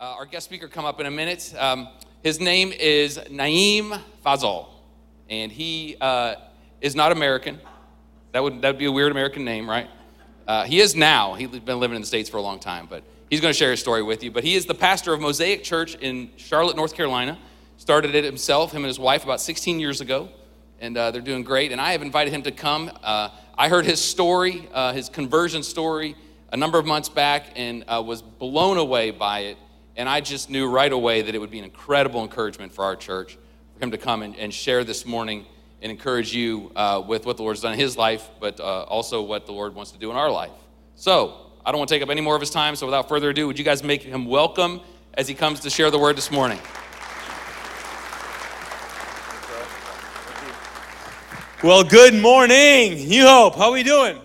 uh, our guest speaker come up in a minute. Um, his name is Naeem Fazal, and he uh, is not American. That would that would be a weird American name, right? Uh, he is now. He's been living in the states for a long time, but he's going to share his story with you. But he is the pastor of Mosaic Church in Charlotte, North Carolina. Started it himself, him and his wife, about 16 years ago, and uh, they're doing great. And I have invited him to come. Uh, I heard his story, uh, his conversion story, a number of months back, and was blown away by it. And I just knew right away that it would be an incredible encouragement for our church for him to come and, and share this morning and encourage you uh, with what the Lord's done in his life, but uh, also what the Lord wants to do in our life. So, I don't want to take up any more of his time, so without further ado, would you guys make him welcome as he comes to share the word this morning? Well, good morning, New Hope. How are we doing?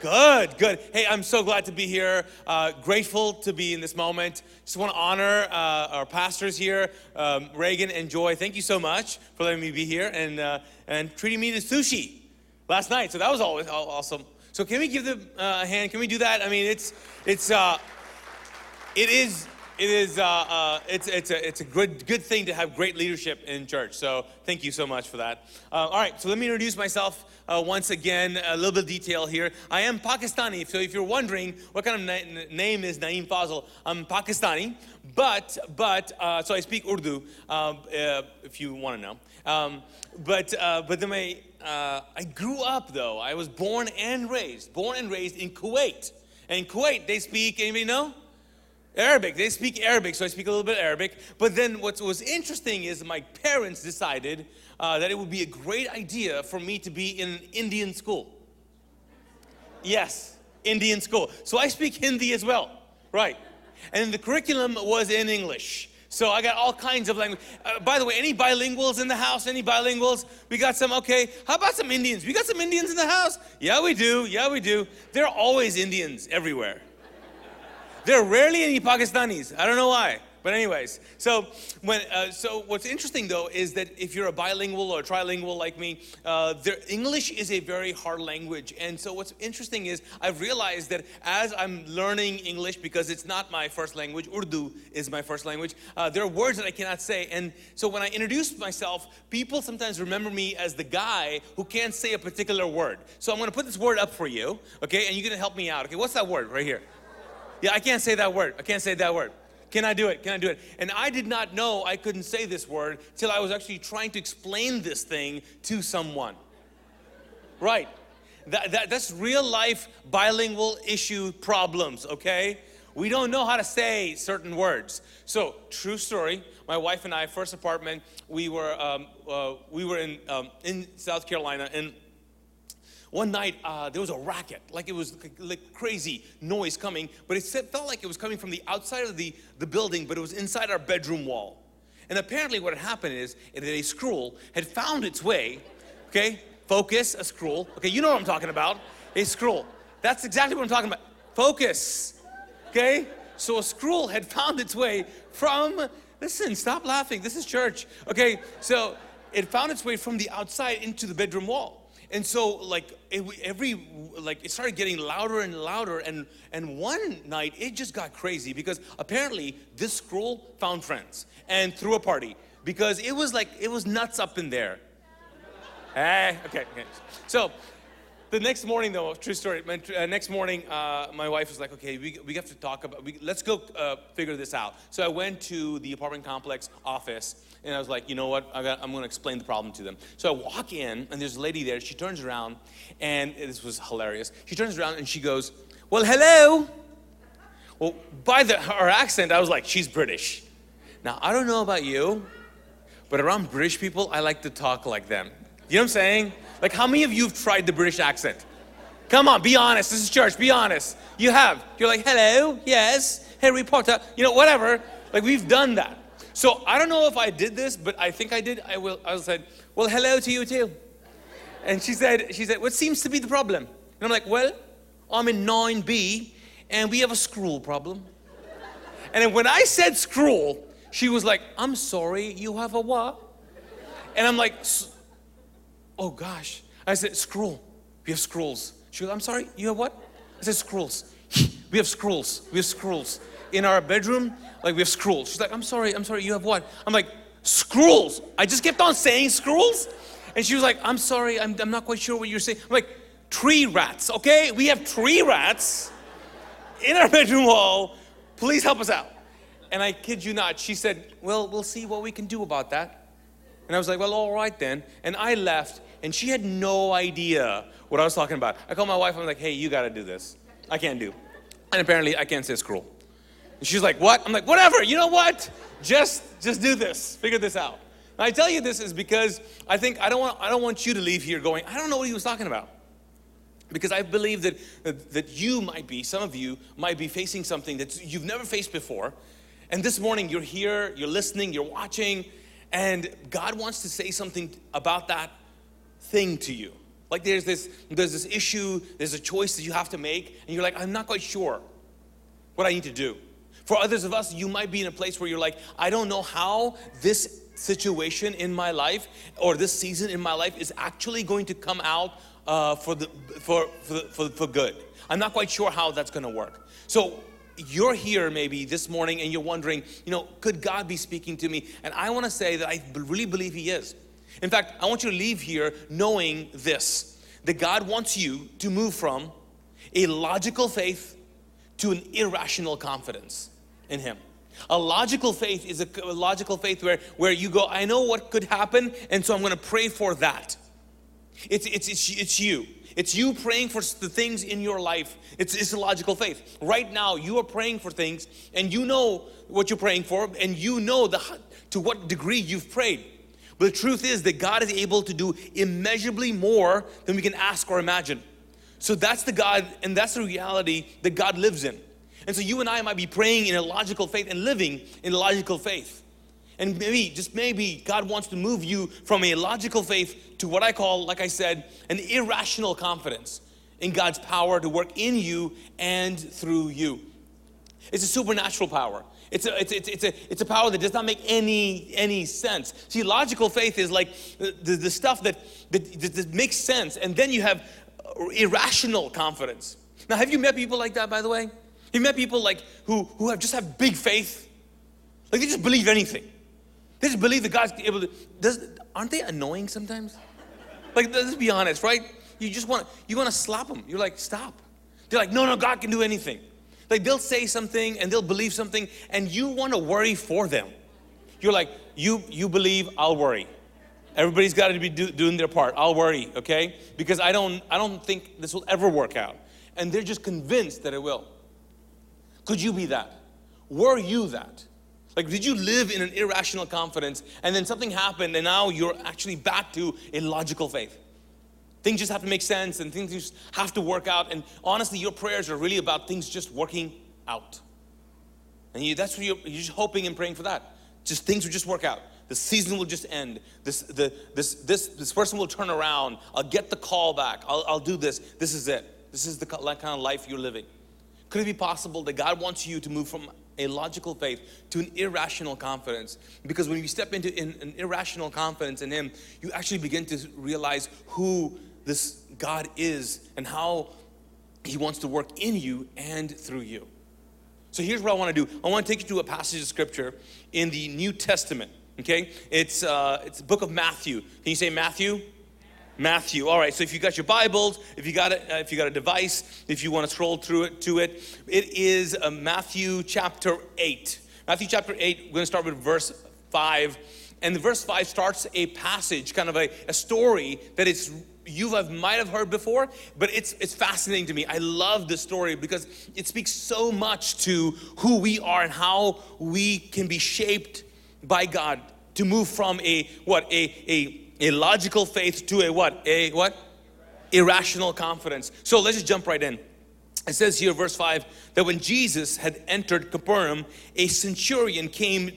Good, good. Hey, I'm so glad to be here. Uh, grateful to be in this moment. Just want to honor uh, our pastors here, um, Reagan and Joy. Thank you so much for letting me be here and uh, and treating me to sushi last night. So that was always awesome. So can we give them uh, a hand? Can we do that? I mean, it's it's uh, it is it is uh, uh, it's it's a it's a good good thing to have great leadership in church. So thank you so much for that. Uh, all right, so let me introduce myself uh, once again. A little bit of detail here. I am Pakistani. So if you're wondering what kind of na- name is Naeem Fazal, I'm Pakistani. But but uh, so I speak Urdu. Uh, if you want to know. Um, but but then my I grew up though. I was born and raised born and raised in Kuwait. And in Kuwait, they speak. Anybody know? Arabic. They speak Arabic, so I speak a little bit Arabic. But then what was interesting is my parents decided uh, that it would be a great idea for me to be in an Indian school. Yes, Indian school. So I speak Hindi as well, right? And the curriculum was in English. So I got all kinds of language. Uh, by the way, any bilinguals in the house? Any bilinguals? We got some, okay. How about some Indians? We got some Indians in the house? Yeah, we do. Yeah, we do. There are always Indians everywhere. There are rarely any Pakistanis. I don't know why. But anyways, so when uh, so what's interesting though is that if you're a bilingual or a trilingual like me, uh, English is a very hard language. And so what's interesting is I've realized that as I'm learning English because it's not my first language, Urdu is my first language. Uh, there are words that I cannot say, and so when I introduce myself, people sometimes remember me as the guy who can't say a particular word. So I'm going to put this word up for you, okay? And you're going to help me out. Okay, what's that word right here? Yeah, I can't say that word. I can't say that word. Can I do it? Can I do it? And I did not know I couldn't say this word till I was actually trying to explain this thing to someone. Right. That, that, that's real life bilingual issue problems, okay? We don't know how to say certain words. So, true story. My wife and I, first apartment, we were um, uh, we were in um, in South Carolina, and one night, uh, there was a racket, like it was like crazy noise coming, but it felt like it was coming from the outside of the, the building, but it was inside our bedroom wall. And apparently, what had happened is that a scroll had found its way, okay? Focus, a scroll. Okay, you know what I'm talking about. A scroll. That's exactly what I'm talking about. Focus, okay? So a scroll had found its way from, listen, stop laughing. This is church, okay? So it found its way from the outside into the bedroom wall. And so, like every like it started getting louder and louder, and and one night it just got crazy because apparently this scroll found friends and threw a party because it was like it was nuts up in there. hey, okay, okay. So the next morning, though, true story. Uh, next morning, uh, my wife was like, "Okay, we, we have to talk about. We, let's go uh, figure this out." So I went to the apartment complex office, and I was like, "You know what? I am going to explain the problem to them." So I walk in, and there's a lady there. She turns around, and this was hilarious. She turns around and she goes, "Well, hello." Well, by the, her accent, I was like, "She's British." Now I don't know about you, but around British people, I like to talk like them. You know what I'm saying? Like, how many of you have tried the British accent? Come on, be honest. This is church. Be honest. You have. You're like, hello, yes, Harry Potter, you know, whatever. Like, we've done that. So I don't know if I did this, but I think I did. I will. I said, well, hello to you too. And she said, she said, what seems to be the problem? And I'm like, well, I'm in 9B, and we have a scroll problem. And then when I said scroll, she was like, I'm sorry, you have a what? And I'm like, oh gosh. I said, scroll. We have scrolls. She goes, I'm sorry, you have what? I said, scrolls. we have scrolls. We have scrolls. in our bedroom, like we have scrolls. She's like, I'm sorry, I'm sorry, you have what? I'm like, scrolls. I just kept on saying scrolls. And she was like, I'm sorry, I'm, I'm not quite sure what you're saying. I'm like, tree rats, okay? We have tree rats in our bedroom wall. Please help us out. And I kid you not, she said, Well, we'll see what we can do about that. And I was like, Well, all right then. And I left, and she had no idea what I was talking about. I called my wife, I'm like, Hey, you gotta do this. I can't do. And apparently, I can't say scroll. And she's like, What? I'm like, Whatever, you know what? Just, just do this, figure this out. And I tell you this is because I think I don't want, I don't want you to leave here going, I don't know what he was talking about. Because I believe that, that, that you might be, some of you might be facing something that you've never faced before. And this morning you're here, you're listening, you're watching, and God wants to say something about that thing to you. Like there's this, there's this issue, there's a choice that you have to make, and you're like, I'm not quite sure what I need to do. For others of us, you might be in a place where you're like, I don't know how this situation in my life or this season in my life is actually going to come out uh, for, the, for, for, for, for good. I'm not quite sure how that's going to work. So you're here maybe this morning and you're wondering, you know, could God be speaking to me? And I want to say that I really believe He is. In fact, I want you to leave here knowing this that God wants you to move from a logical faith to an irrational confidence in Him. A logical faith is a, a logical faith where, where you go, I know what could happen, and so I'm going to pray for that. It's, it's, it's, it's you. It's you praying for the things in your life. It's, it's a logical faith. Right now, you are praying for things, and you know what you're praying for, and you know the, to what degree you've prayed. But the truth is that God is able to do immeasurably more than we can ask or imagine. So that's the God, and that's the reality that God lives in. And so you and I might be praying in a logical faith and living in a logical faith. And maybe, just maybe, God wants to move you from a logical faith to what I call, like I said, an irrational confidence in God's power to work in you and through you. It's a supernatural power. It's a, it's, it's, it's, a, it's a power that does not make any, any sense. See, logical faith is like the, the stuff that, that, that makes sense, and then you have irrational confidence. Now, have you met people like that, by the way? You met people like who, who have just have big faith? Like they just believe anything. They just believe that God's able to. Does, aren't they annoying sometimes? Like, let's be honest, right? You just want you want to slap them. You're like, stop. They're like, no, no, God can do anything. Like they'll say something and they'll believe something, and you want to worry for them. You're like, you you believe, I'll worry. Everybody's got to be do, doing their part. I'll worry, okay? Because I don't I don't think this will ever work out, and they're just convinced that it will. Could you be that? Were you that? Like, did you live in an irrational confidence and then something happened and now you're actually back to a logical faith? Things just have to make sense and things just have to work out. And honestly, your prayers are really about things just working out. And you, that's what you're, you're just hoping and praying for that. Just things will just work out. The season will just end. This, the, this, this, this person will turn around. I'll get the call back. I'll, I'll do this. This is it. This is the kind of life you're living. Could it be possible that God wants you to move from a logical faith to an irrational confidence. Because when you step into an irrational confidence in Him, you actually begin to realize who this God is and how He wants to work in you and through you. So here's what I want to do I want to take you to a passage of scripture in the New Testament. Okay? It's, uh, it's book of Matthew. Can you say Matthew? Matthew. All right, so if you got your Bibles, if you got a, uh, if you got a device, if you want to scroll through it to it, it is uh, Matthew chapter 8. Matthew chapter 8, we're going to start with verse 5. And the verse 5 starts a passage, kind of a, a story that it's you have, might have heard before, but it's, it's fascinating to me. I love this story because it speaks so much to who we are and how we can be shaped by God to move from a what a, a a logical faith to a what? A what? Irrational confidence. So let's just jump right in. It says here, verse 5, that when Jesus had entered Capernaum, a centurion came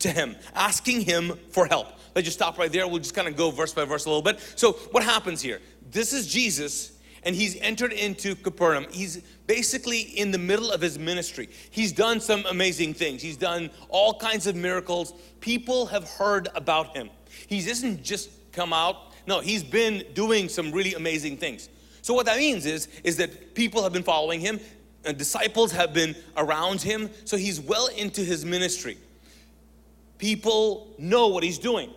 to him, asking him for help. Let's just stop right there. We'll just kind of go verse by verse a little bit. So, what happens here? This is Jesus, and he's entered into Capernaum. He's basically in the middle of his ministry. He's done some amazing things, he's done all kinds of miracles. People have heard about him. He isn't just come out. No, he's been doing some really amazing things. So what that means is, is that people have been following him. and disciples have been around him, so he's well into his ministry. People know what he's doing.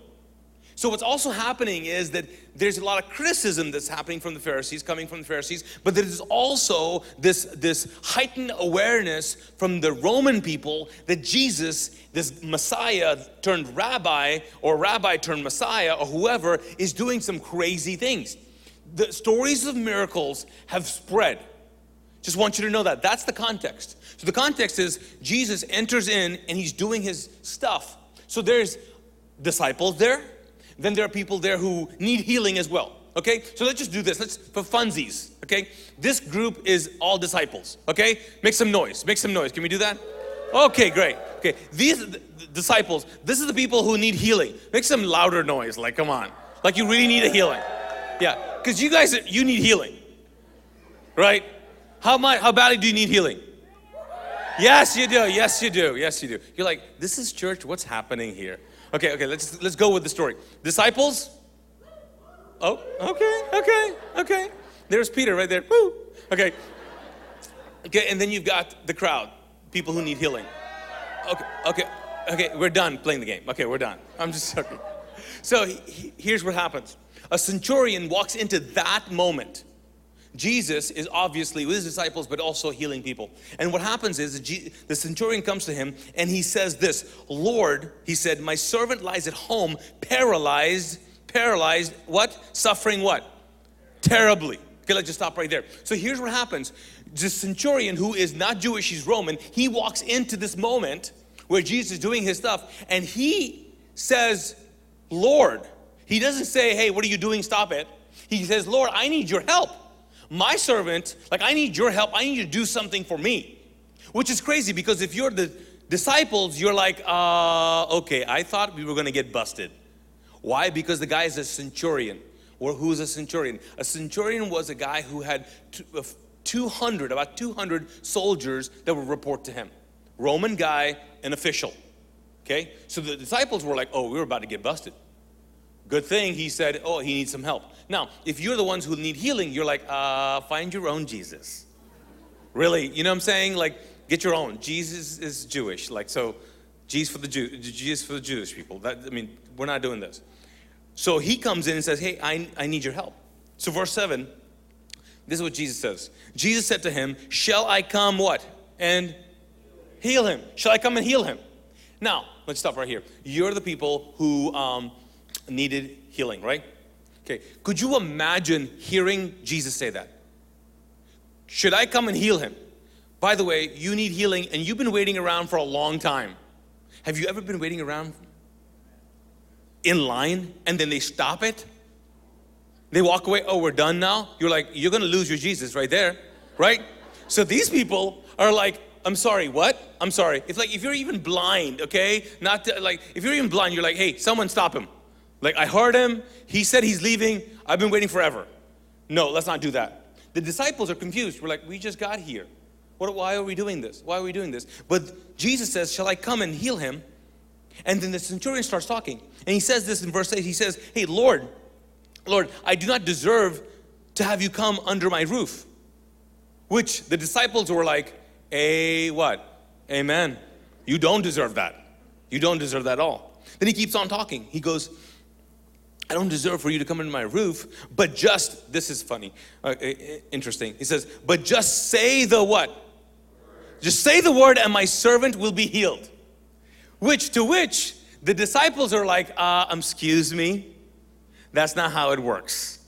So, what's also happening is that there's a lot of criticism that's happening from the Pharisees, coming from the Pharisees, but there's also this, this heightened awareness from the Roman people that Jesus, this Messiah turned rabbi, or rabbi turned Messiah, or whoever, is doing some crazy things. The stories of miracles have spread. Just want you to know that. That's the context. So, the context is Jesus enters in and he's doing his stuff. So, there's disciples there then there are people there who need healing as well. Okay, so let's just do this. Let's for funsies. Okay, this group is all disciples. Okay, make some noise. Make some noise. Can we do that? Okay, great. Okay, these the disciples. This is the people who need healing. Make some louder noise. Like, come on, like you really need a healing. Yeah, because you guys, you need healing, right? How much? How badly do you need healing? Yes, you do. Yes, you do. Yes, you do. You're like, this is church. What's happening here? Okay, okay, let's let's go with the story. Disciples? Oh, okay, okay, okay. There's Peter right there. Woo. Okay. Okay, and then you've got the crowd, people who need healing. Okay, okay, okay, we're done playing the game. Okay, we're done. I'm just joking. So he, here's what happens. A centurion walks into that moment Jesus is obviously with his disciples, but also healing people. And what happens is the centurion comes to him and he says, This, Lord, he said, My servant lies at home, paralyzed, paralyzed, what? Suffering what? Terribly. Okay, let's just stop right there. So here's what happens the centurion, who is not Jewish, he's Roman, he walks into this moment where Jesus is doing his stuff and he says, Lord. He doesn't say, Hey, what are you doing? Stop it. He says, Lord, I need your help. My servant, like, I need your help. I need you to do something for me. Which is crazy because if you're the disciples, you're like, uh, okay, I thought we were gonna get busted. Why? Because the guy is a centurion. Or who's a centurion? A centurion was a guy who had 200, about 200 soldiers that would report to him. Roman guy, an official. Okay? So the disciples were like, oh, we were about to get busted. Good thing he said, oh, he needs some help. Now, if you're the ones who need healing, you're like, uh, find your own Jesus. Really, you know what I'm saying? Like, get your own. Jesus is Jewish. Like, so, Jesus for the Jew, Jesus for the Jewish people. That, I mean, we're not doing this. So he comes in and says, hey, I, I need your help. So verse 7, this is what Jesus says. Jesus said to him, shall I come what? And heal him. Shall I come and heal him? Now, let's stop right here. You're the people who um, needed healing, right? Okay, could you imagine hearing Jesus say that? Should I come and heal him? By the way, you need healing and you've been waiting around for a long time. Have you ever been waiting around in line and then they stop it? They walk away, oh, we're done now? You're like, you're gonna lose your Jesus right there, right? So these people are like, I'm sorry, what? I'm sorry. It's like if you're even blind, okay? Not to, like, if you're even blind, you're like, hey, someone stop him. Like, I heard him. He said he's leaving. I've been waiting forever. No, let's not do that. The disciples are confused. We're like, we just got here. What, why are we doing this? Why are we doing this? But Jesus says, Shall I come and heal him? And then the centurion starts talking. And he says this in verse 8. He says, Hey, Lord, Lord, I do not deserve to have you come under my roof. Which the disciples were like, A what? Amen. You don't deserve that. You don't deserve that at all. Then he keeps on talking. He goes, I don't deserve for you to come into my roof, but just, this is funny, uh, interesting. He says, but just say the what? Just say the word and my servant will be healed. Which, to which, the disciples are like, uh, excuse me, that's not how it works.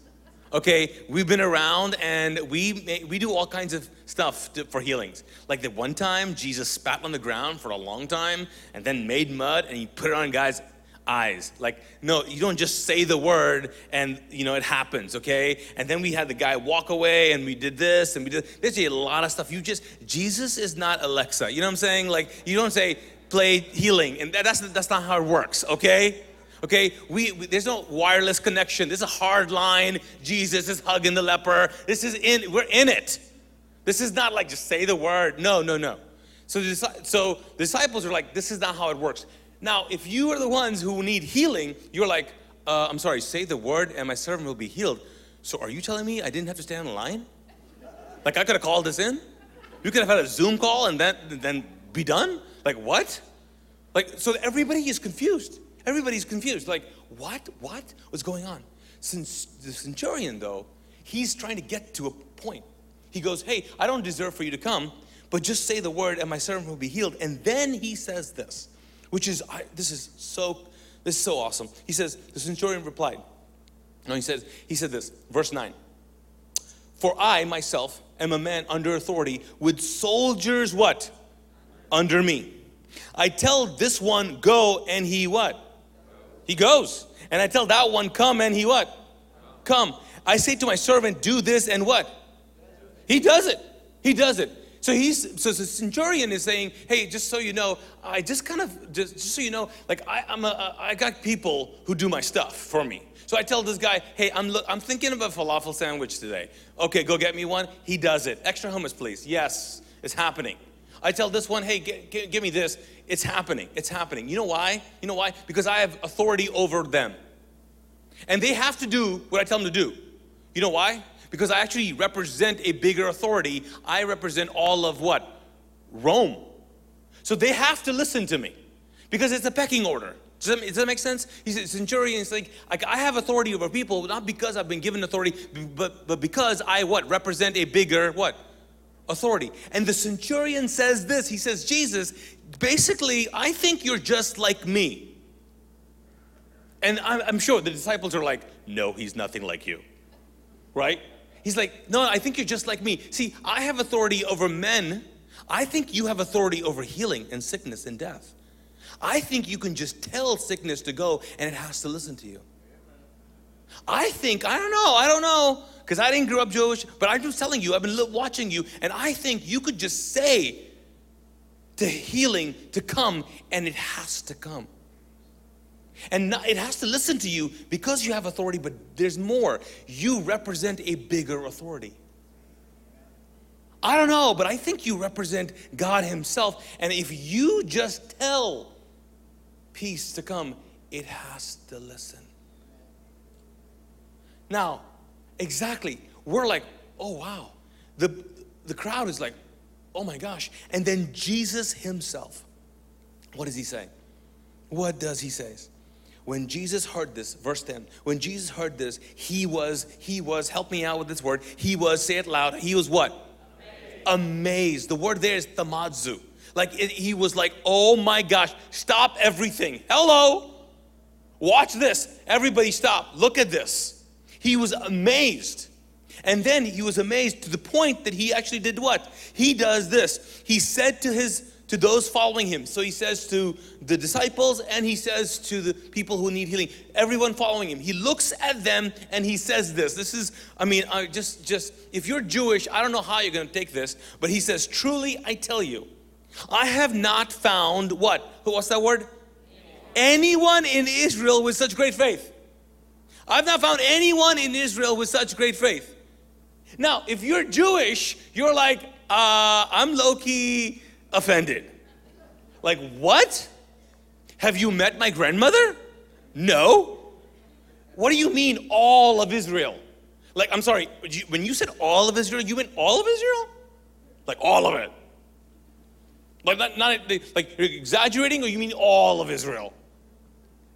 Okay, we've been around and we we do all kinds of stuff to, for healings. Like the one time Jesus spat on the ground for a long time and then made mud and he put it on guys' eyes. Like, no, you don't just say the word and, you know, it happens, okay? And then we had the guy walk away and we did this and we did, there's a lot of stuff. You just, Jesus is not Alexa. You know what I'm saying? Like, you don't say, play healing. And that's, that's not how it works, okay? Okay, we, we, there's no wireless connection. This is a hard line. Jesus is hugging the leper. This is in, we're in it. This is not like just say the word. No, no, no. So the, so the disciples are like, this is not how it works. Now, if you are the ones who need healing, you're like, uh, I'm sorry, say the word and my servant will be healed. So are you telling me I didn't have to stand in line? Like I could have called this in? You could have had a Zoom call and then, then be done? Like, what? Like, so everybody is confused. Everybody's confused. Like, what? What was going on? Since the centurion, though, he's trying to get to a point. He goes, Hey, I don't deserve for you to come, but just say the word and my servant will be healed. And then he says this, which is, I, this is so, this is so awesome. He says, the centurion replied, no, he says, he said this, verse 9. For I myself am a man under authority with soldiers what? Under me. I tell this one, go, and he what? He goes. And I tell that one, come, and he what? Come. I say to my servant, do this, and what? He does it. He does it. So he's so the centurion is saying, hey, just so you know, I just kind of just, just so you know, like I, I'm a, I got people who do my stuff for me. So I tell this guy, hey, I'm, I'm thinking of a falafel sandwich today. Okay, go get me one. He does it. Extra hummus, please. Yes, it's happening. I tell this one, hey, give me this. It's happening. It's happening. You know why? You know why? Because I have authority over them. And they have to do what I tell them to do. You know why? Because I actually represent a bigger authority. I represent all of what? Rome. So they have to listen to me because it's a pecking order. Does that, does that, make sense? He's a centurion. He's like, like, I have authority over people, not because I've been given authority, but, but because I what? Represent a bigger what? Authority. And the centurion says this. He says, Jesus, basically, I think you're just like me. And I'm, I'm sure the disciples are like, no, he's nothing like you. Right? He's like, no, I think you're just like me. See, I have authority over men. I think you have authority over healing and sickness and death. I think you can just tell sickness to go and it has to listen to you. I think, I don't know, I don't know, because I didn't grow up Jewish, but I'm just telling you, I've been watching you, and I think you could just say to healing to come, and it has to come. And it has to listen to you because you have authority, but there's more. You represent a bigger authority. I don't know, but I think you represent God Himself. And if you just tell peace to come, it has to listen. Now, exactly, we're like, oh wow. The, the crowd is like, oh my gosh. And then Jesus himself, what does he say? What does he say? When Jesus heard this, verse 10, when Jesus heard this, he was, he was, help me out with this word, he was, say it loud, he was what? Amazed. Amazed. The word there is thaumazo. Like it, he was like, oh my gosh, stop everything. Hello, watch this. Everybody stop. Look at this. He was amazed. And then he was amazed to the point that he actually did what? He does this. He said to his to those following him. So he says to the disciples and he says to the people who need healing, everyone following him. He looks at them and he says this. This is, I mean, I just, just, if you're Jewish, I don't know how you're going to take this, but he says, Truly, I tell you, I have not found what? Who what's that word? Anyone in Israel with such great faith. I've not found anyone in Israel with such great faith. Now, if you're Jewish, you're like, uh, I'm low key offended. Like, what? Have you met my grandmother? No. What do you mean, all of Israel? Like, I'm sorry, when you said all of Israel, you meant all of Israel? Like, all of it. Like, not, not like you're exaggerating, or you mean all of Israel?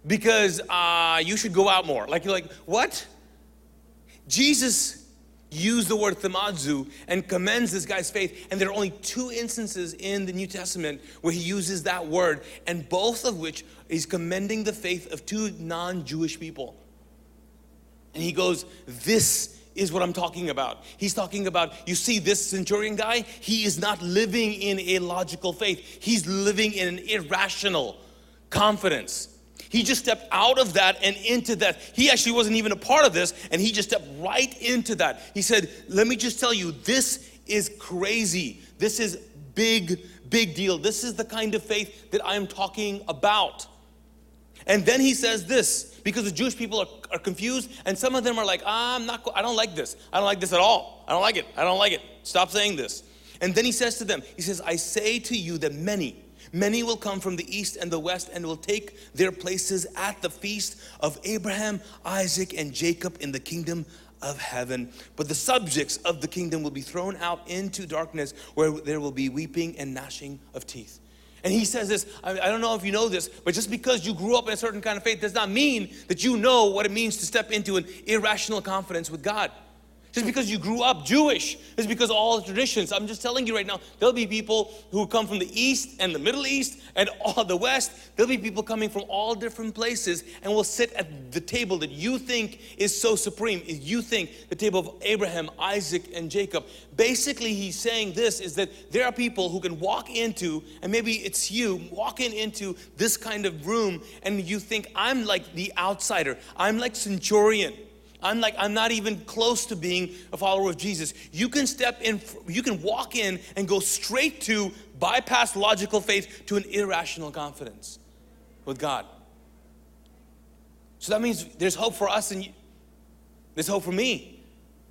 Because uh, you should go out more. Like, you're like, what? Jesus used the word thaumazo and commends this guy's faith. And there are only two instances in the New Testament where he uses that word, and both of which is commending the faith of two non Jewish people. And he goes, This is what I'm talking about. He's talking about, you see, this centurion guy, he is not living in a logical faith, he's living in an irrational confidence. He just stepped out of that and into that. He actually wasn't even a part of this, and he just stepped right into that. He said, Let me just tell you, this is crazy. This is big, big deal. This is the kind of faith that I'm talking about. And then he says this because the Jewish people are, are confused, and some of them are like, ah, I'm not, I don't like this. I don't like this at all. I don't like it. I don't like it. Stop saying this. And then he says to them, He says, I say to you that many, many will come from the east and the west and will take their places at the feast of Abraham, Isaac, and Jacob in the kingdom of heaven. But the subjects of the kingdom will be thrown out into darkness where there will be weeping and gnashing of teeth. And he says this I, I don't know if you know this, but just because you grew up in a certain kind of faith does not mean that you know what it means to step into an irrational confidence with God. Just because you grew up Jewish, is because all the traditions. I'm just telling you right now, there'll be people who come from the East and the Middle East and all the West. There'll be people coming from all different places and will sit at the table that you think is so supreme. You think the table of Abraham, Isaac, and Jacob. Basically, he's saying this is that there are people who can walk into, and maybe it's you, walking into this kind of room, and you think, I'm like the outsider. I'm like centurion. I'm like, I'm not even close to being a follower of Jesus. You can step in, you can walk in and go straight to bypass logical faith to an irrational confidence with God. So that means there's hope for us and there's hope for me.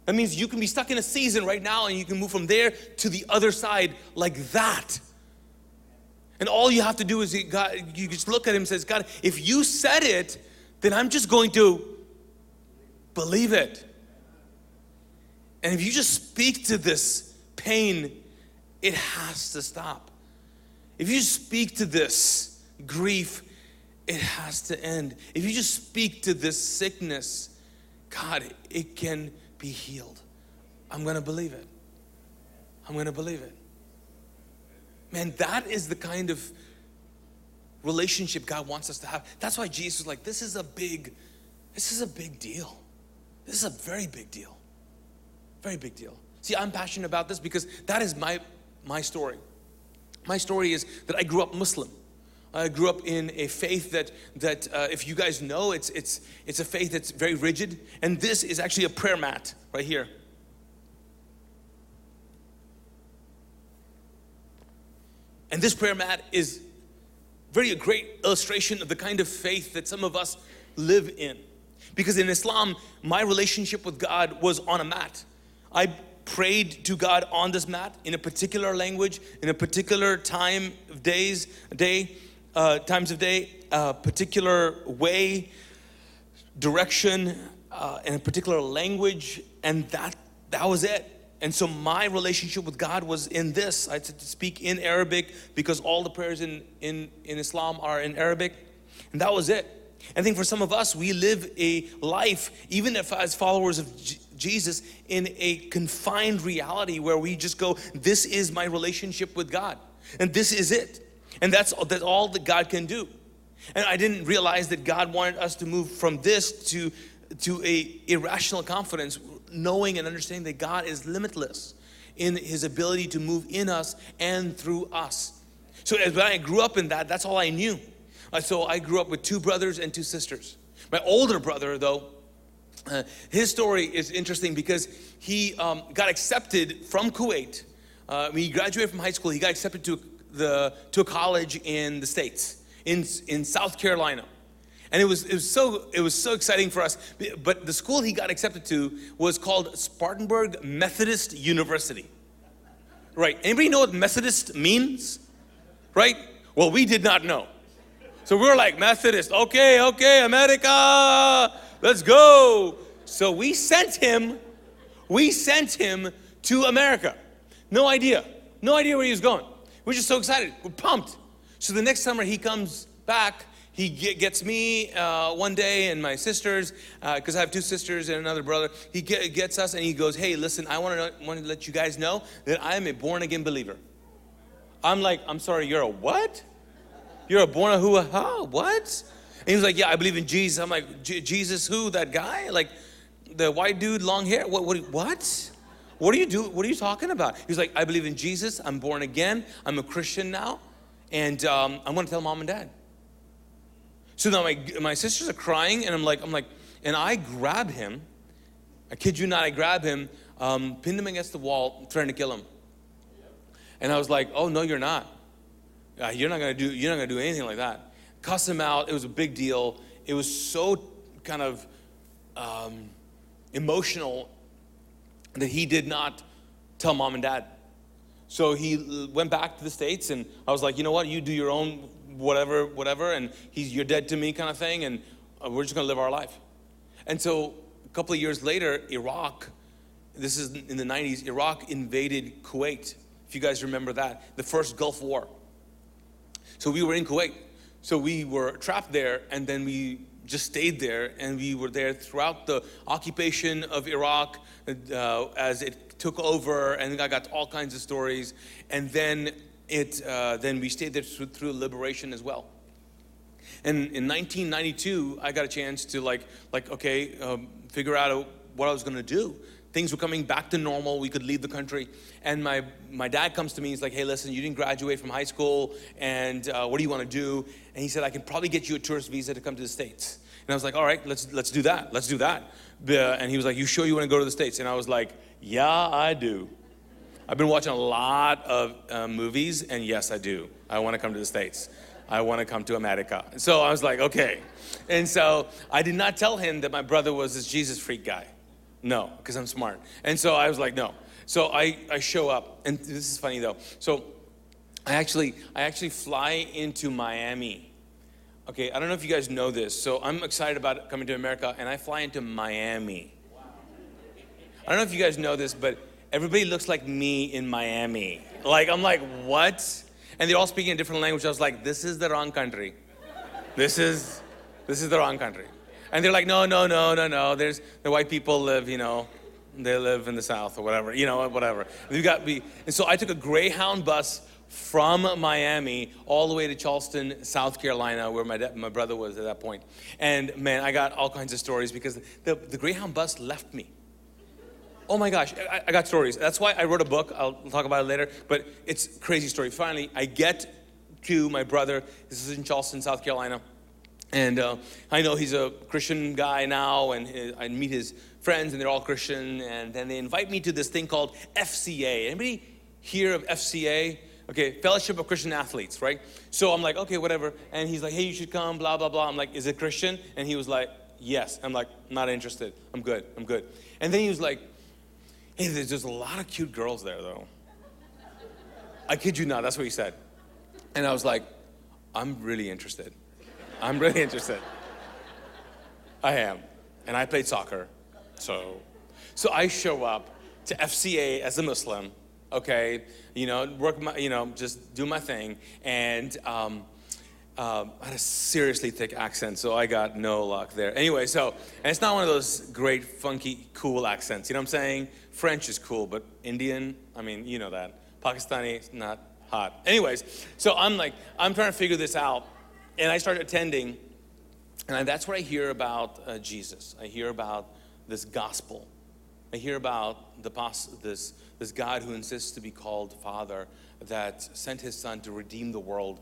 That means you can be stuck in a season right now and you can move from there to the other side like that. And all you have to do is God, you just look at him and says, God, if you said it, then I'm just going to Believe it. And if you just speak to this pain, it has to stop. If you speak to this grief, it has to end. If you just speak to this sickness, God, it can be healed. I'm going to believe it. I'm going to believe it. Man, that is the kind of relationship God wants us to have. That's why Jesus was like, this is a big, this is a big deal. This is a very big deal. Very big deal. See, I'm passionate about this because that is my, my story. My story is that I grew up Muslim. I grew up in a faith that, that uh, if you guys know, it's, it's, it's a faith that's very rigid. And this is actually a prayer mat right here. And this prayer mat is very a great illustration of the kind of faith that some of us live in. Because in Islam, my relationship with God was on a mat. I prayed to God on this mat in a particular language, in a particular time of days, day, uh, times of day, a particular way, direction, uh, in a particular language, and that that was it. And so my relationship with God was in this. I had to speak in Arabic because all the prayers in, in, in Islam are in Arabic. And that was it. I think for some of us, we live a life, even if as followers of J- Jesus, in a confined reality where we just go, This is my relationship with God, and this is it. And that's, that's all that God can do. And I didn't realize that God wanted us to move from this to, to a irrational confidence, knowing and understanding that God is limitless in his ability to move in us and through us. So as when I grew up in that, that's all I knew. So I grew up with two brothers and two sisters. My older brother, though, uh, his story is interesting because he um, got accepted from Kuwait. Uh, when he graduated from high school, he got accepted to, the, to a college in the States, in, in South Carolina. And it was, it, was so, it was so exciting for us. But the school he got accepted to was called Spartanburg Methodist University. Right? Anybody know what Methodist means? Right? Well, we did not know. So we are like, Methodist, okay, okay, America, let's go. So we sent him, we sent him to America. No idea, no idea where he was going. We're just so excited, we're pumped. So the next summer he comes back, he gets me uh, one day and my sisters, because uh, I have two sisters and another brother. He gets us and he goes, Hey, listen, I want to, want to let you guys know that I am a born again believer. I'm like, I'm sorry, you're a what? You're a born who? Huh? What? And he was like, Yeah, I believe in Jesus. I'm like, Jesus, who? That guy? Like the white dude, long hair? What? What? What? What are you do? What are you talking about? He's like, I believe in Jesus. I'm born again. I'm a Christian now, and um, I'm going to tell mom and dad. So now my my sisters are crying, and I'm like, I'm like, and I grab him. I kid you not, I grab him, um, pinned him against the wall, trying to kill him. And I was like, Oh no, you're not. Uh, you're not gonna do you're not gonna do anything like that. Cuss him out. It was a big deal. It was so kind of um, emotional that he did not tell mom and dad. So he went back to the states, and I was like, you know what? You do your own whatever, whatever, and he's you're dead to me kind of thing, and uh, we're just gonna live our life. And so a couple of years later, Iraq, this is in the 90s, Iraq invaded Kuwait. If you guys remember that, the first Gulf War. So we were in Kuwait. So we were trapped there, and then we just stayed there, and we were there throughout the occupation of Iraq uh, as it took over, and I got all kinds of stories. And then it, uh, then we stayed there through, through liberation as well. And in 1992, I got a chance to like, like okay, um, figure out what I was going to do. Things were coming back to normal. We could leave the country. And my, my dad comes to me. He's like, hey, listen, you didn't graduate from high school. And uh, what do you want to do? And he said, I can probably get you a tourist visa to come to the States. And I was like, all right, let's, let's do that. Let's do that. And he was like, you sure you want to go to the States? And I was like, yeah, I do. I've been watching a lot of uh, movies, and yes, I do. I want to come to the States. I want to come to America. So I was like, okay. And so I did not tell him that my brother was this Jesus freak guy. No, because I'm smart. And so I was like, no. So I, I show up, and this is funny though. So I actually I actually fly into Miami. Okay, I don't know if you guys know this. So I'm excited about coming to America, and I fly into Miami. I don't know if you guys know this, but everybody looks like me in Miami. Like I'm like, what? and they're all speaking a different language. I was like, this is the wrong country. This is, this is the wrong country. And they're like, no, no, no, no, no. There's the white people live, you know, they live in the South or whatever, you know, whatever. We got we, and so I took a Greyhound bus from Miami all the way to Charleston, South Carolina, where my, dad, my brother was at that point. And man, I got all kinds of stories because the, the Greyhound bus left me. Oh my gosh, I, I, got stories. That's why I wrote a book. I'll talk about it later. But it's crazy story. Finally, I get to my brother. This is in Charleston, South Carolina. And uh, I know he's a Christian guy now, and I meet his friends, and they're all Christian. And then they invite me to this thing called FCA. Anybody hear of FCA? Okay, Fellowship of Christian Athletes, right? So I'm like, okay, whatever. And he's like, hey, you should come, blah, blah, blah. I'm like, is it Christian? And he was like, yes. I'm like, not interested. I'm good. I'm good. And then he was like, Hey, there's just a lot of cute girls there, though. I kid you not, that's what he said. And I was like, I'm really interested. I'm really interested. I am. And I played soccer. So, so I show up to FCA as a Muslim, okay, you know, work my, you know, just do my thing. And um, um, I had a seriously thick accent, so I got no luck there. Anyway, so, and it's not one of those great, funky, cool accents. You know what I'm saying? French is cool, but Indian, I mean, you know that. Pakistani, not hot. Anyways, so I'm like, I'm trying to figure this out. And I started attending, and that's where I hear about uh, Jesus. I hear about this gospel. I hear about the this, this God who insists to be called Father, that sent his Son to redeem the world,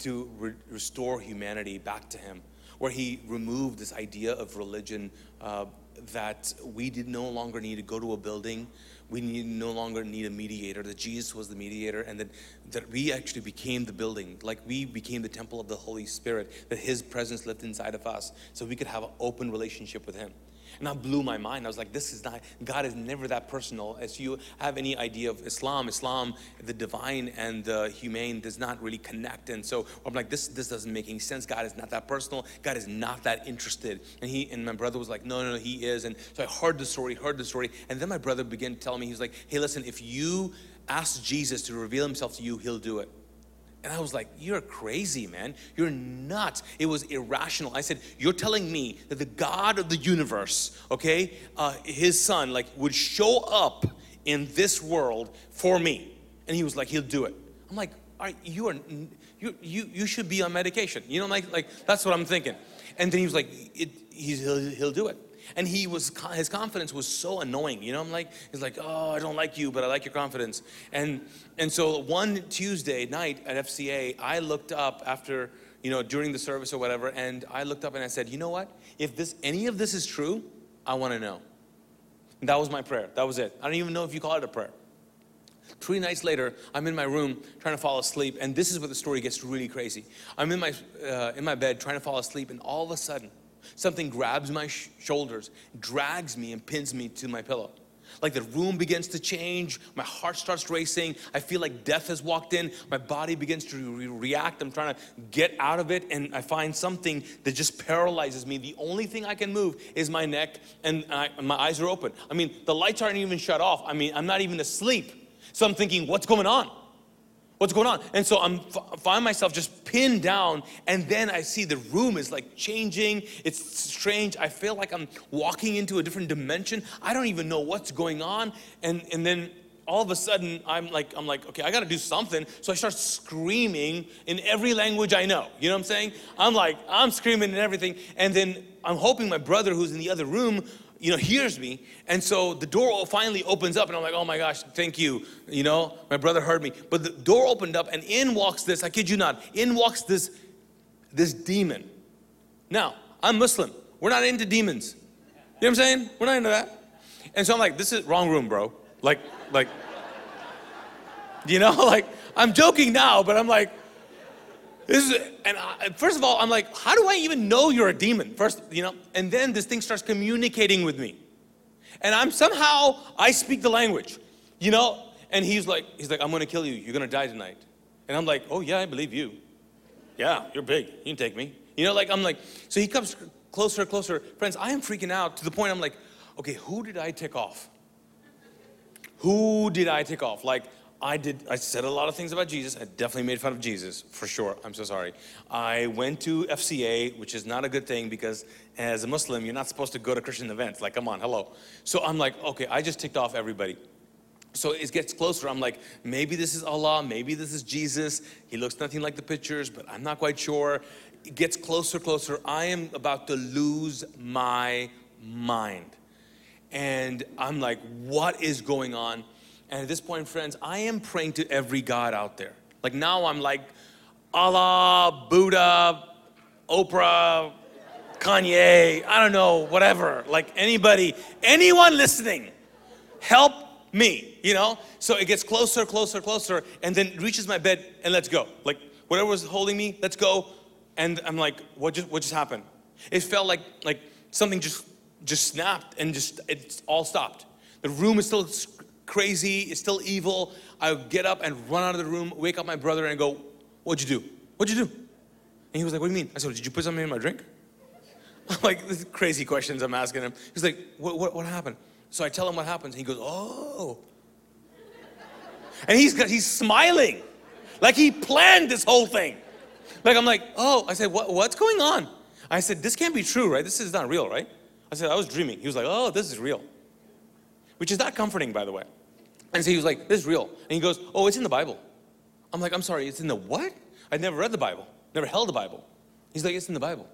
to re- restore humanity back to him, where he removed this idea of religion. Uh, that we did no longer need to go to a building. We need, no longer need a mediator, that Jesus was the mediator, and that, that we actually became the building. Like we became the temple of the Holy Spirit, that His presence lived inside of us, so we could have an open relationship with Him. And that blew my mind. I was like, this is not, God is never that personal. As you have any idea of Islam, Islam, the divine and the humane does not really connect. And so I'm like, this, this doesn't make any sense. God is not that personal. God is not that interested. And he and my brother was like, no, no, no, he is. And so I heard the story, heard the story. And then my brother began to tell me, he's like, hey, listen, if you ask Jesus to reveal himself to you, he'll do it. And I was like, You're crazy, man. You're nuts. It was irrational. I said, You're telling me that the God of the universe, okay, uh, his son, like, would show up in this world for me. And he was like, He'll do it. I'm like, you are, you, you, you should be on medication. You know, like, like that's what I'm thinking. And then he was like, it, he'll, he'll do it and he was his confidence was so annoying you know i'm like he's like oh i don't like you but i like your confidence. And and so one tuesday night at fca i looked up after you know during the service or whatever and i looked up and i said you know what? If this any of this is true i want to know. And that was my prayer. That was it. I don't even know if you call it a prayer. Three nights later, I'm in my room trying to fall asleep, and this is where the story gets really crazy. I'm in my uh, in my bed trying to fall asleep, and all of a sudden, Something grabs my sh- shoulders, drags me, and pins me to my pillow. Like the room begins to change, my heart starts racing. I feel like death has walked in. My body begins to re- react. I'm trying to get out of it, and I find something that just paralyzes me. The only thing I can move is my neck, and, I, and my eyes are open. I mean, the lights aren't even shut off. I mean, I'm not even asleep. So I'm thinking, what's going on? What's going on? And so I'm find myself just pinned down, and then I see the room is like changing. It's strange. I feel like I'm walking into a different dimension. I don't even know what's going on. And and then all of a sudden I'm like, I'm like, okay, I gotta do something. So I start screaming in every language I know. You know what I'm saying? I'm like, I'm screaming and everything. And then I'm hoping my brother who's in the other room you know, hears me. And so the door finally opens up, and I'm like, oh my gosh, thank you. You know, my brother heard me. But the door opened up, and in walks this, I kid you not, in walks this, this demon. Now, I'm Muslim. We're not into demons. You know what I'm saying? We're not into that. And so I'm like, this is wrong room, bro. Like, like, you know, like, I'm joking now, but I'm like, this is, and I, first of all, I'm like, how do I even know you're a demon? First, you know, and then this thing starts communicating with me. And I'm somehow, I speak the language, you know? And he's like, he's like, I'm gonna kill you. You're gonna die tonight. And I'm like, oh yeah, I believe you. Yeah, you're big. You can take me. You know, like, I'm like, so he comes closer, closer. Friends, I am freaking out to the point I'm like, okay, who did I tick off? Who did I tick off? Like, I did. I said a lot of things about Jesus. I definitely made fun of Jesus for sure. I'm so sorry. I went to FCA, which is not a good thing because as a Muslim, you're not supposed to go to Christian events. Like, come on, hello. So I'm like, okay, I just ticked off everybody. So it gets closer. I'm like, maybe this is Allah, maybe this is Jesus. He looks nothing like the pictures, but I'm not quite sure. It gets closer, closer. I am about to lose my mind. And I'm like, what is going on? And at this point, friends, I am praying to every God out there. Like now I'm like Allah, Buddha, Oprah, Kanye, I don't know, whatever. Like anybody, anyone listening, help me, you know? So it gets closer, closer, closer, and then reaches my bed and let's go. Like whatever was holding me, let's go. And I'm like, what just what just happened? It felt like like something just just snapped and just it all stopped. The room is still crazy, it's still evil. I would get up and run out of the room, wake up my brother, and go, What'd you do? What'd you do? And he was like, What do you mean? I said, Did you put something in my drink? I'm like, this crazy questions I'm asking him. He's like, what, what, what happened? So I tell him what happens. And he goes, Oh. And he's, he's smiling like he planned this whole thing. Like, I'm like, Oh. I said, what, What's going on? I said, This can't be true, right? This is not real, right? I said, I was dreaming. He was like, Oh, this is real. Which is not comforting, by the way. And so he was like, This is real. And he goes, Oh, it's in the Bible. I'm like, I'm sorry, it's in the what? I'd never read the Bible, never held the Bible. He's like, It's in the Bible.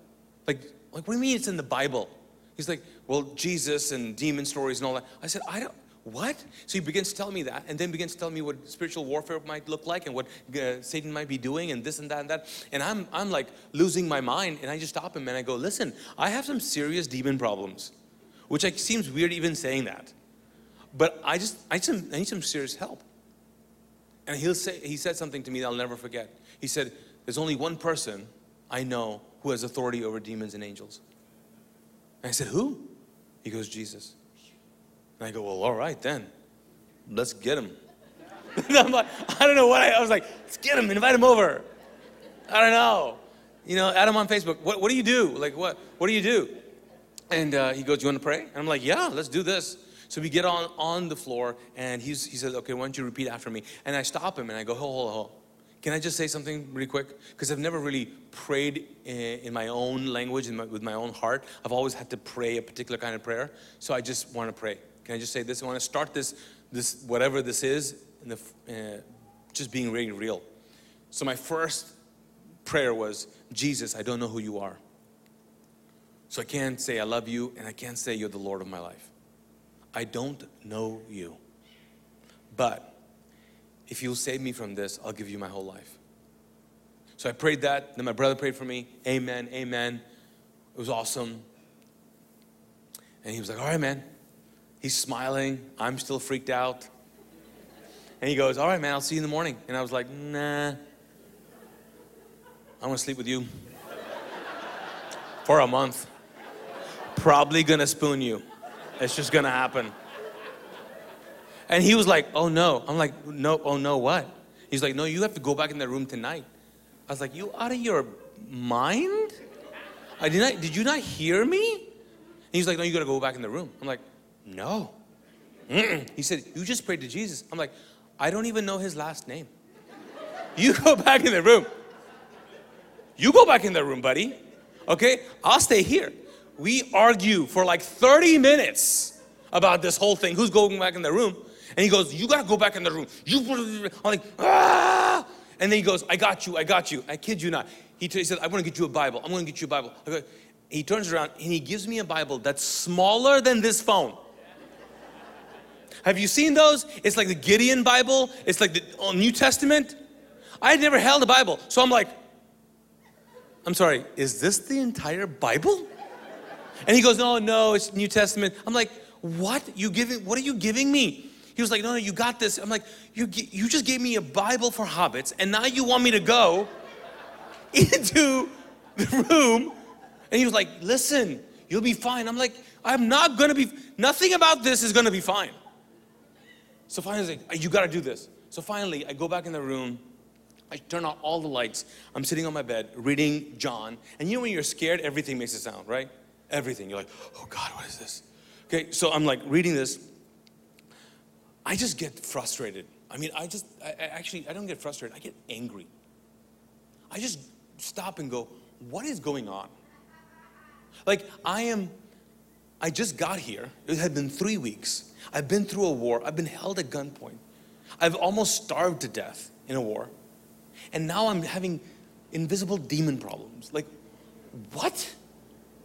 Like, like, what do you mean it's in the Bible? He's like, Well, Jesus and demon stories and all that. I said, I don't, what? So he begins to tell me that, and then begins to tell me what spiritual warfare might look like and what uh, Satan might be doing, and this and that and that. And I'm, I'm like losing my mind, and I just stop him and I go, Listen, I have some serious demon problems, which like, seems weird even saying that. But I just, I need some, I need some serious help. And he'll say, he said something to me that I'll never forget. He said, There's only one person I know who has authority over demons and angels. And I said, Who? He goes, Jesus. And I go, Well, all right then. Let's get him. I'm like, I don't know what I, I was like, let's get him, invite him over. I don't know. You know, add him on Facebook. What, what do you do? Like, what, what do you do? And uh, he goes, You want to pray? And I'm like, Yeah, let's do this. So we get on, on the floor, and he's, he says, Okay, why don't you repeat after me? And I stop him and I go, Hold, hold, hold. Can I just say something really quick? Because I've never really prayed in, in my own language, my, with my own heart. I've always had to pray a particular kind of prayer. So I just want to pray. Can I just say this? I want to start this, this whatever this is, the, uh, just being really real. So my first prayer was, Jesus, I don't know who you are. So I can't say I love you, and I can't say you're the Lord of my life. I don't know you. But if you'll save me from this, I'll give you my whole life. So I prayed that. Then my brother prayed for me. Amen, amen. It was awesome. And he was like, All right, man. He's smiling. I'm still freaked out. And he goes, All right, man, I'll see you in the morning. And I was like, Nah. I want to sleep with you for a month. Probably gonna spoon you. It's just gonna happen. And he was like, oh no. I'm like, no, oh no, what? He's like, no, you have to go back in that room tonight. I was like, you out of your mind? I did not, did you not hear me? And he's like, no, you gotta go back in the room. I'm like, no. Mm-mm. He said, you just prayed to Jesus. I'm like, I don't even know his last name. You go back in the room. You go back in the room, buddy. Okay? I'll stay here. We argue for like 30 minutes about this whole thing. Who's going back in the room? And he goes, You gotta go back in the room. You I'm like, ah! And then he goes, I got you, I got you. I kid you not. He, t- he said, I wanna get you a Bible. I'm gonna get you a Bible. Go, he turns around and he gives me a Bible that's smaller than this phone. Have you seen those? It's like the Gideon Bible, it's like the New Testament. I had never held a Bible. So I'm like, I'm sorry, is this the entire Bible? And he goes, No, no, it's New Testament. I'm like, What? You giving what are you giving me? He was like, No, no, you got this. I'm like, You you just gave me a Bible for hobbits, and now you want me to go into the room. And he was like, Listen, you'll be fine. I'm like, I'm not gonna be nothing about this is gonna be fine. So finally, like, you gotta do this. So finally, I go back in the room. I turn on all the lights. I'm sitting on my bed reading John. And you know when you're scared, everything makes a sound, right? Everything. You're like, oh God, what is this? Okay, so I'm like reading this. I just get frustrated. I mean, I just, I, I actually, I don't get frustrated. I get angry. I just stop and go, what is going on? Like, I am, I just got here. It had been three weeks. I've been through a war. I've been held at gunpoint. I've almost starved to death in a war. And now I'm having invisible demon problems. Like, what?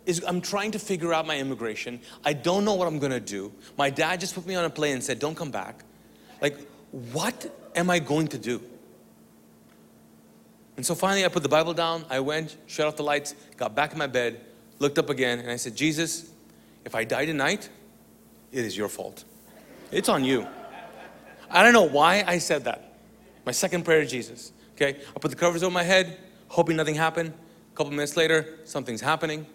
Is, I'm trying to figure out my immigration. I don't know what I'm gonna do. My dad just put me on a plane and said, Don't come back. Like, what am I going to do? And so finally, I put the Bible down. I went, shut off the lights, got back in my bed, looked up again, and I said, Jesus, if I die tonight, it is your fault. It's on you. I don't know why I said that. My second prayer to Jesus. Okay, I put the covers over my head, hoping nothing happened. A couple minutes later, something's happening.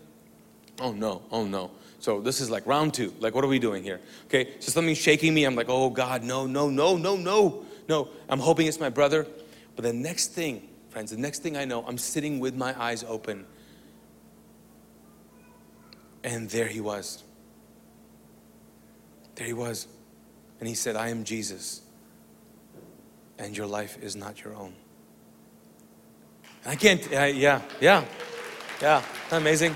Oh no, oh no. So this is like round two. Like, what are we doing here? Okay, so something's shaking me. I'm like, oh God, no, no, no, no, no, no. I'm hoping it's my brother. But the next thing, friends, the next thing I know, I'm sitting with my eyes open. And there he was. There he was. And he said, I am Jesus, and your life is not your own. I can't, yeah, yeah, yeah, amazing.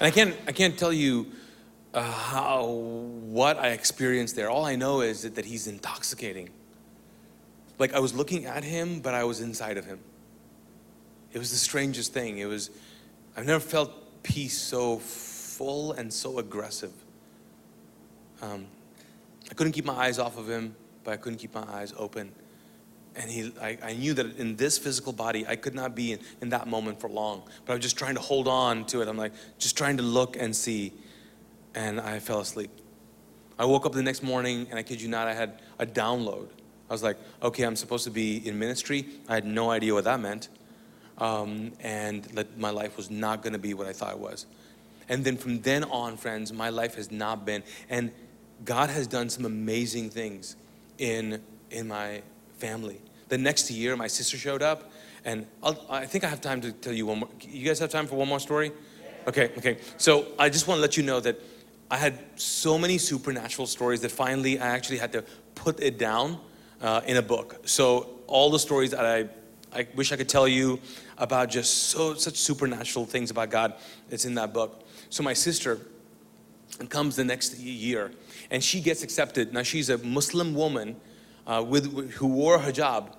And I can't, I can't tell you uh, how, what I experienced there. All I know is that, that he's intoxicating. Like I was looking at him, but I was inside of him. It was the strangest thing. It was, I've never felt peace so full and so aggressive. Um, I couldn't keep my eyes off of him, but I couldn't keep my eyes open and he, I, I, knew that in this physical body, I could not be in, in, that moment for long. But I was just trying to hold on to it. I'm like, just trying to look and see. And I fell asleep. I woke up the next morning, and I kid you not, I had a download. I was like, okay, I'm supposed to be in ministry. I had no idea what that meant. Um, and that my life was not going to be what I thought it was. And then from then on, friends, my life has not been. And God has done some amazing things in, in my family. The next year, my sister showed up, and I'll, i think I have time to tell you one more. You guys have time for one more story? Okay, okay. So I just want to let you know that I had so many supernatural stories that finally I actually had to put it down uh, in a book. So all the stories that I, I wish I could tell you about just so such supernatural things about God, it's in that book. So my sister comes the next year, and she gets accepted. Now she's a Muslim woman uh, with, who wore hijab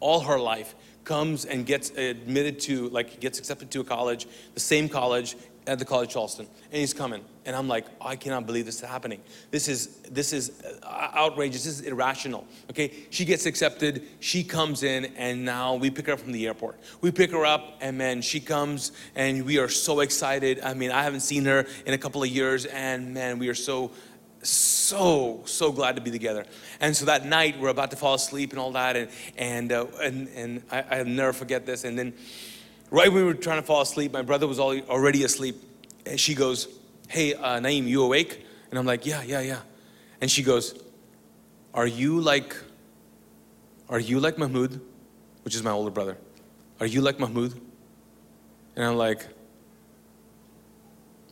all her life comes and gets admitted to, like, gets accepted to a college, the same college at the College Charleston, and he's coming. And I'm like, I cannot believe this is happening. This is this is uh, outrageous. This is irrational. Okay, she gets accepted. She comes in, and now we pick her up from the airport. We pick her up, and man, she comes, and we are so excited. I mean, I haven't seen her in a couple of years, and man, we are so so so glad to be together and so that night we're about to fall asleep and all that and and uh, and, and I, i'll never forget this and then right when we were trying to fall asleep my brother was already asleep and she goes hey uh, naeem you awake and And I'm like, Yeah, yeah, yeah. And she goes, Are you like, are you like Mahmoud? Which is my older brother. Are you like Mahmoud? And I'm like,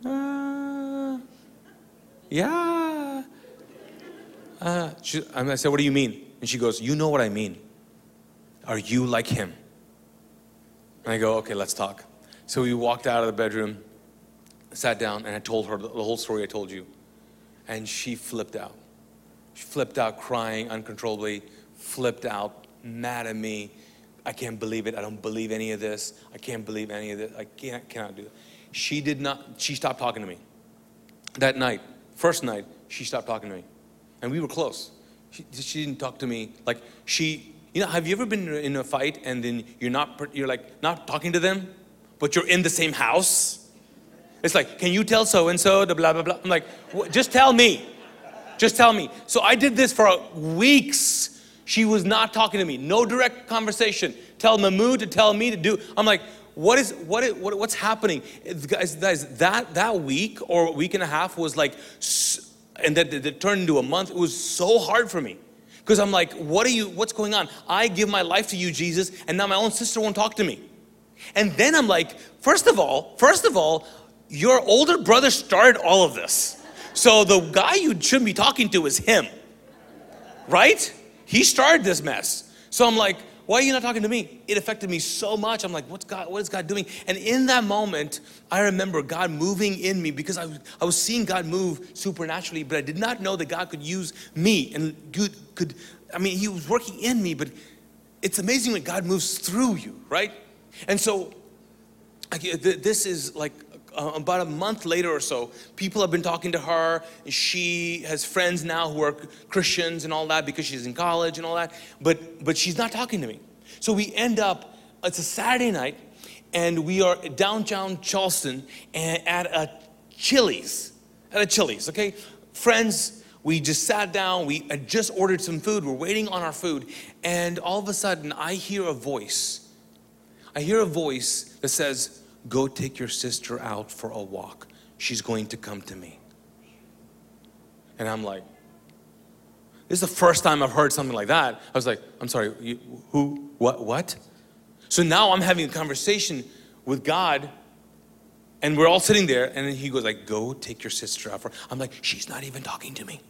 uh, yeah. Uh, she, I said, what do you mean? And she goes, you know what I mean. Are you like him? And I go, okay, let's talk. So we walked out of the bedroom, sat down, and I told her the whole story I told you. And she flipped out. She flipped out, crying uncontrollably, flipped out, mad at me. I can't believe it. I don't believe any of this. I can't believe any of this. I can't, cannot do it. She did not, she stopped talking to me. That night, first night, she stopped talking to me. And we were close. She, she didn't talk to me. Like, she, you know, have you ever been in a fight and then you're not, you're like not talking to them, but you're in the same house? It's like, can you tell so and so, the blah, blah, blah. I'm like, just tell me. Just tell me. So I did this for weeks she was not talking to me. No direct conversation. Tell Mahmoud to tell me to do. I'm like, what is what is what, what's happening? Guys, guys, that that week or week and a half was like, and that, that turned into a month. It was so hard for me because I'm like, what are you? What's going on? I give my life to you, Jesus, and now my own sister won't talk to me. And then I'm like, first of all, first of all, your older brother started all of this. So the guy you shouldn't be talking to is him, right? He started this mess. So I'm like, why are you not talking to me? It affected me so much. I'm like, what's God, what is God doing? And in that moment, I remember God moving in me because I was, I was seeing God move supernaturally, but I did not know that God could use me and could, could, I mean, He was working in me, but it's amazing when God moves through you, right? And so, this is like uh, about a month later or so, people have been talking to her. She has friends now who are Christians and all that because she's in college and all that. But but she's not talking to me. So we end up. It's a Saturday night, and we are downtown Charleston and at a Chili's. At a Chili's, okay, friends. We just sat down. We just ordered some food. We're waiting on our food, and all of a sudden, I hear a voice. I hear a voice that says, Go take your sister out for a walk. She's going to come to me. And I'm like, this is the first time I've heard something like that. I was like, I'm sorry, you, who, what, what? So now I'm having a conversation with God, and we're all sitting there, and then he goes like, go take your sister out for, I'm like, she's not even talking to me.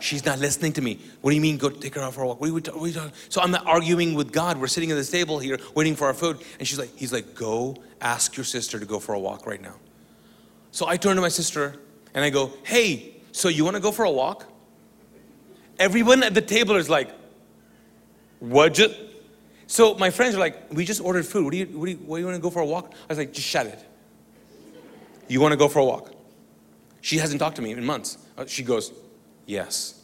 She's not listening to me. What do you mean, go take her out for a walk? What are, what are you talking? So I'm arguing with God. We're sitting at this table here waiting for our food. And she's like, he's like, go ask your sister to go for a walk right now. So I turn to my sister and I go, hey, so you want to go for a walk? Everyone at the table is like, what just? So my friends are like, we just ordered food. What do you, what do you, what do you want to go for a walk? I was like, just shut it. You want to go for a walk? She hasn't talked to me in months. Uh, she goes, Yes.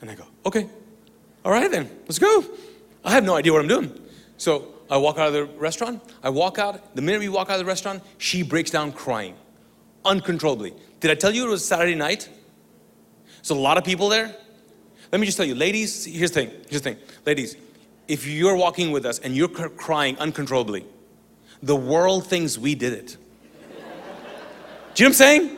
And I go, Okay, all right then, let's go. I have no idea what I'm doing. So I walk out of the restaurant. I walk out. The minute we walk out of the restaurant, she breaks down crying uncontrollably. Did I tell you it was Saturday night? So a lot of people there. Let me just tell you, ladies, here's the thing. Here's the thing. Ladies, if you're walking with us and you're crying uncontrollably, the world thinks we did it. Do you know what I'm saying?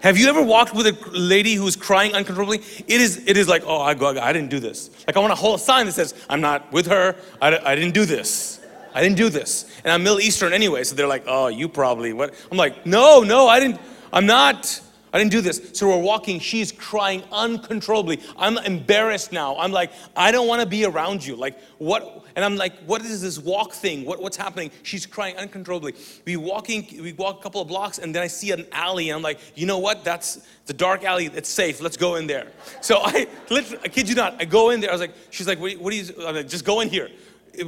Have you ever walked with a lady who's crying uncontrollably? It is, it is like, oh, I, I didn't do this. Like I want to hold a sign that says, I'm not with her. I, I didn't do this. I didn't do this. And I'm Middle Eastern anyway, so they're like, oh, you probably, what? I'm like, no, no, I didn't, I'm not. I didn't do this. So we're walking. She's crying uncontrollably. I'm embarrassed now. I'm like, I don't want to be around you. Like, what? And I'm like, what is this walk thing? What, what's happening? She's crying uncontrollably. We walking, we walk a couple of blocks, and then I see an alley, and I'm like, you know what? That's the dark alley. It's safe. Let's go in there. So I, literally, I kid you not, I go in there. I was like, she's like, what, what do you? I'm like, just go in here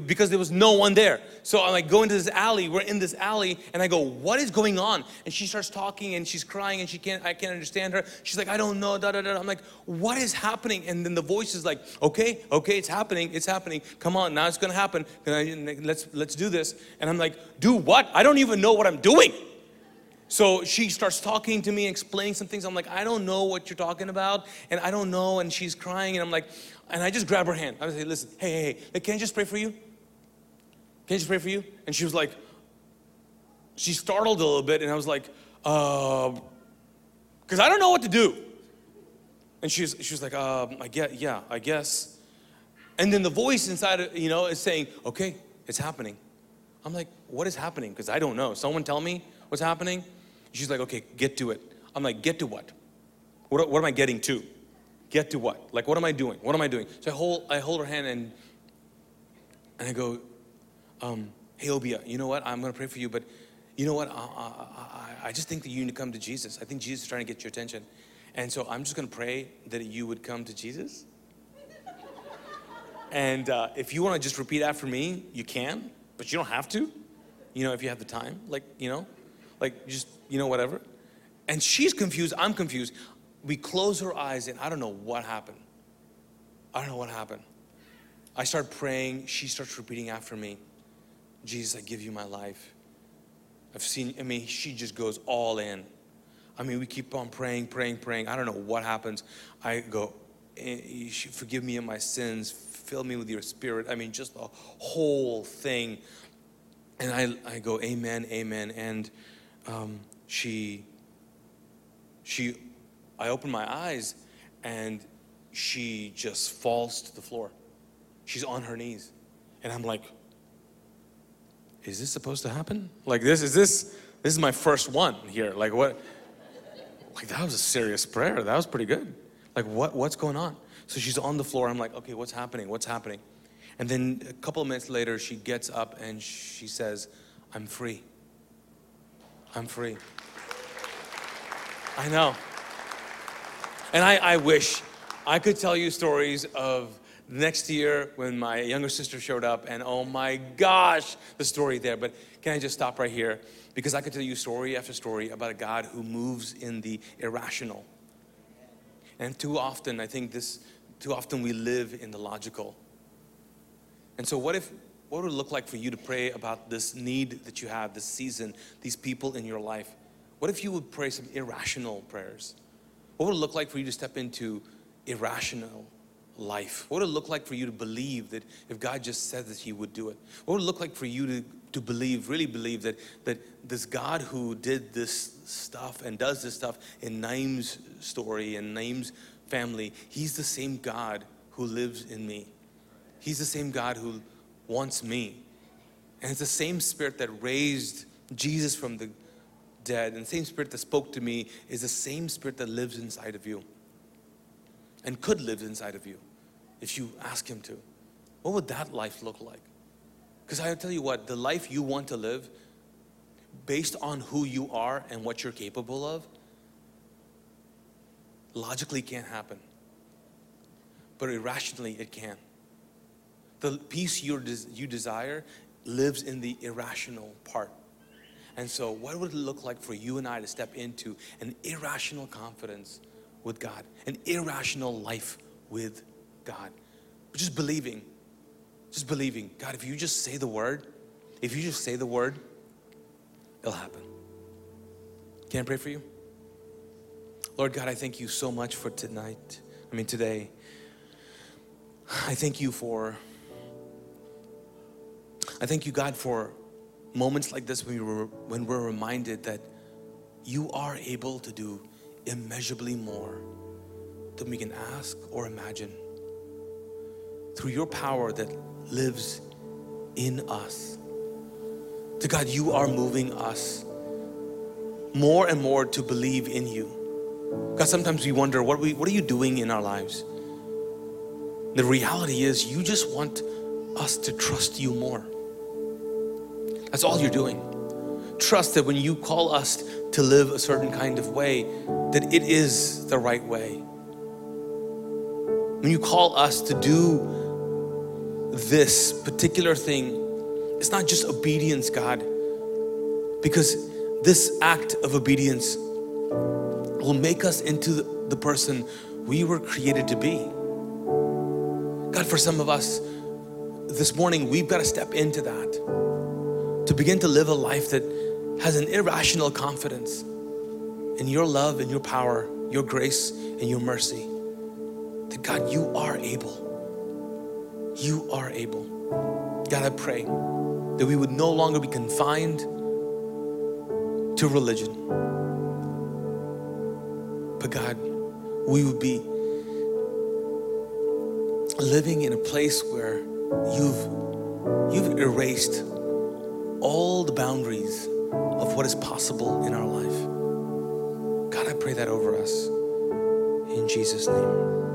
because there was no one there. So I'm like, go into this alley. We're in this alley, and I go, what is going on? And she starts talking, and she's crying, and she can't, I can't understand her. She's like, I don't know, da da da. I'm like, what is happening? And then the voice is like, okay, okay, it's happening, it's happening. Come on, now it's gonna happen. Let's let's do this. And I'm like, do what? I don't even know what I'm doing. So she starts talking to me, explaining some things. I'm like, I don't know what you're talking about, and I don't know. And she's crying, and I'm like, and I just grab her hand. I say, listen, hey, hey, hey, can I just pray for you? Can I just pray for you? And she was like, she startled a little bit, and I was like, uh, because I don't know what to do. And she's, she was like, um, I get, yeah, I guess. And then the voice inside, of, you know, is saying, okay, it's happening. I'm like, what is happening? Because I don't know. Someone tell me what's happening. She's like, okay, get to it. I'm like, get to what? What, what am I getting to? Get to what? Like, what am I doing? What am I doing? So I hold, I hold her hand and, and I go, um, hey, Obia, you know what? I'm going to pray for you, but you know what? I, I, I, just think that you need to come to Jesus. I think Jesus is trying to get your attention. And so I'm just going to pray that you would come to Jesus. and uh, if you want to just repeat after me, you can, but you don't have to. You know, if you have the time, like, you know, like just, you know, whatever. And she's confused. I'm confused. We close our eyes, and I don't know what happened. I don't know what happened. I start praying. She starts repeating after me Jesus, I give you my life. I've seen, I mean, she just goes all in. I mean, we keep on praying, praying, praying. I don't know what happens. I go, eh, forgive me of my sins, fill me with your spirit. I mean, just the whole thing. And I, I go, Amen, Amen. And um, she, she, I open my eyes and she just falls to the floor. She's on her knees. And I'm like, is this supposed to happen? Like this, is this, this is my first one here. Like what? Like that was a serious prayer. That was pretty good. Like what, what's going on? So she's on the floor. I'm like, okay, what's happening? What's happening? And then a couple of minutes later, she gets up and she says, I'm free. I'm free. I know. And I, I wish I could tell you stories of next year when my younger sister showed up and oh my gosh the story there. But can i just stop right here? Because i could tell you story after story about a god who moves in the irrational. And too often i think this too often we live in the logical. And so what if what would it look like for you to pray about this need that you have this season these people in your life? What if you would pray some irrational prayers what would it look like for you to step into irrational life? What would it look like for you to believe that if God just said that He would do it? What would it look like for you to, to believe, really believe that, that this God who did this stuff and does this stuff in Naeem's story and Naeem's family, He's the same God who lives in me. He's the same God who wants me. And it's the same spirit that raised Jesus from the dead, and same spirit that spoke to me is the same spirit that lives inside of you and could live inside of you if you ask Him to? What would that life look like? Because I tell you what, the life you want to live, based on who you are and what you're capable of, logically can't happen. But irrationally, it can. The peace you desire lives in the irrational part. And so, what would it look like for you and I to step into an irrational confidence? with God, an irrational life with God. Just believing, just believing, God, if you just say the word, if you just say the word, it'll happen. Can I pray for you? Lord God, I thank you so much for tonight. I mean, today. I thank you for, I thank you, God, for moments like this when, we were, when we're reminded that you are able to do immeasurably more than we can ask or imagine. Through your power that lives in us. To God, you are moving us more and more to believe in you. God, sometimes we wonder, what we, what are you doing in our lives? The reality is, you just want us to trust you more. That's all you're doing. Trust that when you call us to live a certain kind of way, that it is the right way. When you call us to do this particular thing, it's not just obedience, God, because this act of obedience will make us into the person we were created to be. God, for some of us this morning, we've got to step into that to begin to live a life that has an irrational confidence in your love and your power, your grace and your mercy. That God, you are able. You are able. God, I pray that we would no longer be confined to religion. but God, we would be living in a place where you've you've erased all the boundaries of what is possible in our life. God, I pray that over us in Jesus' name.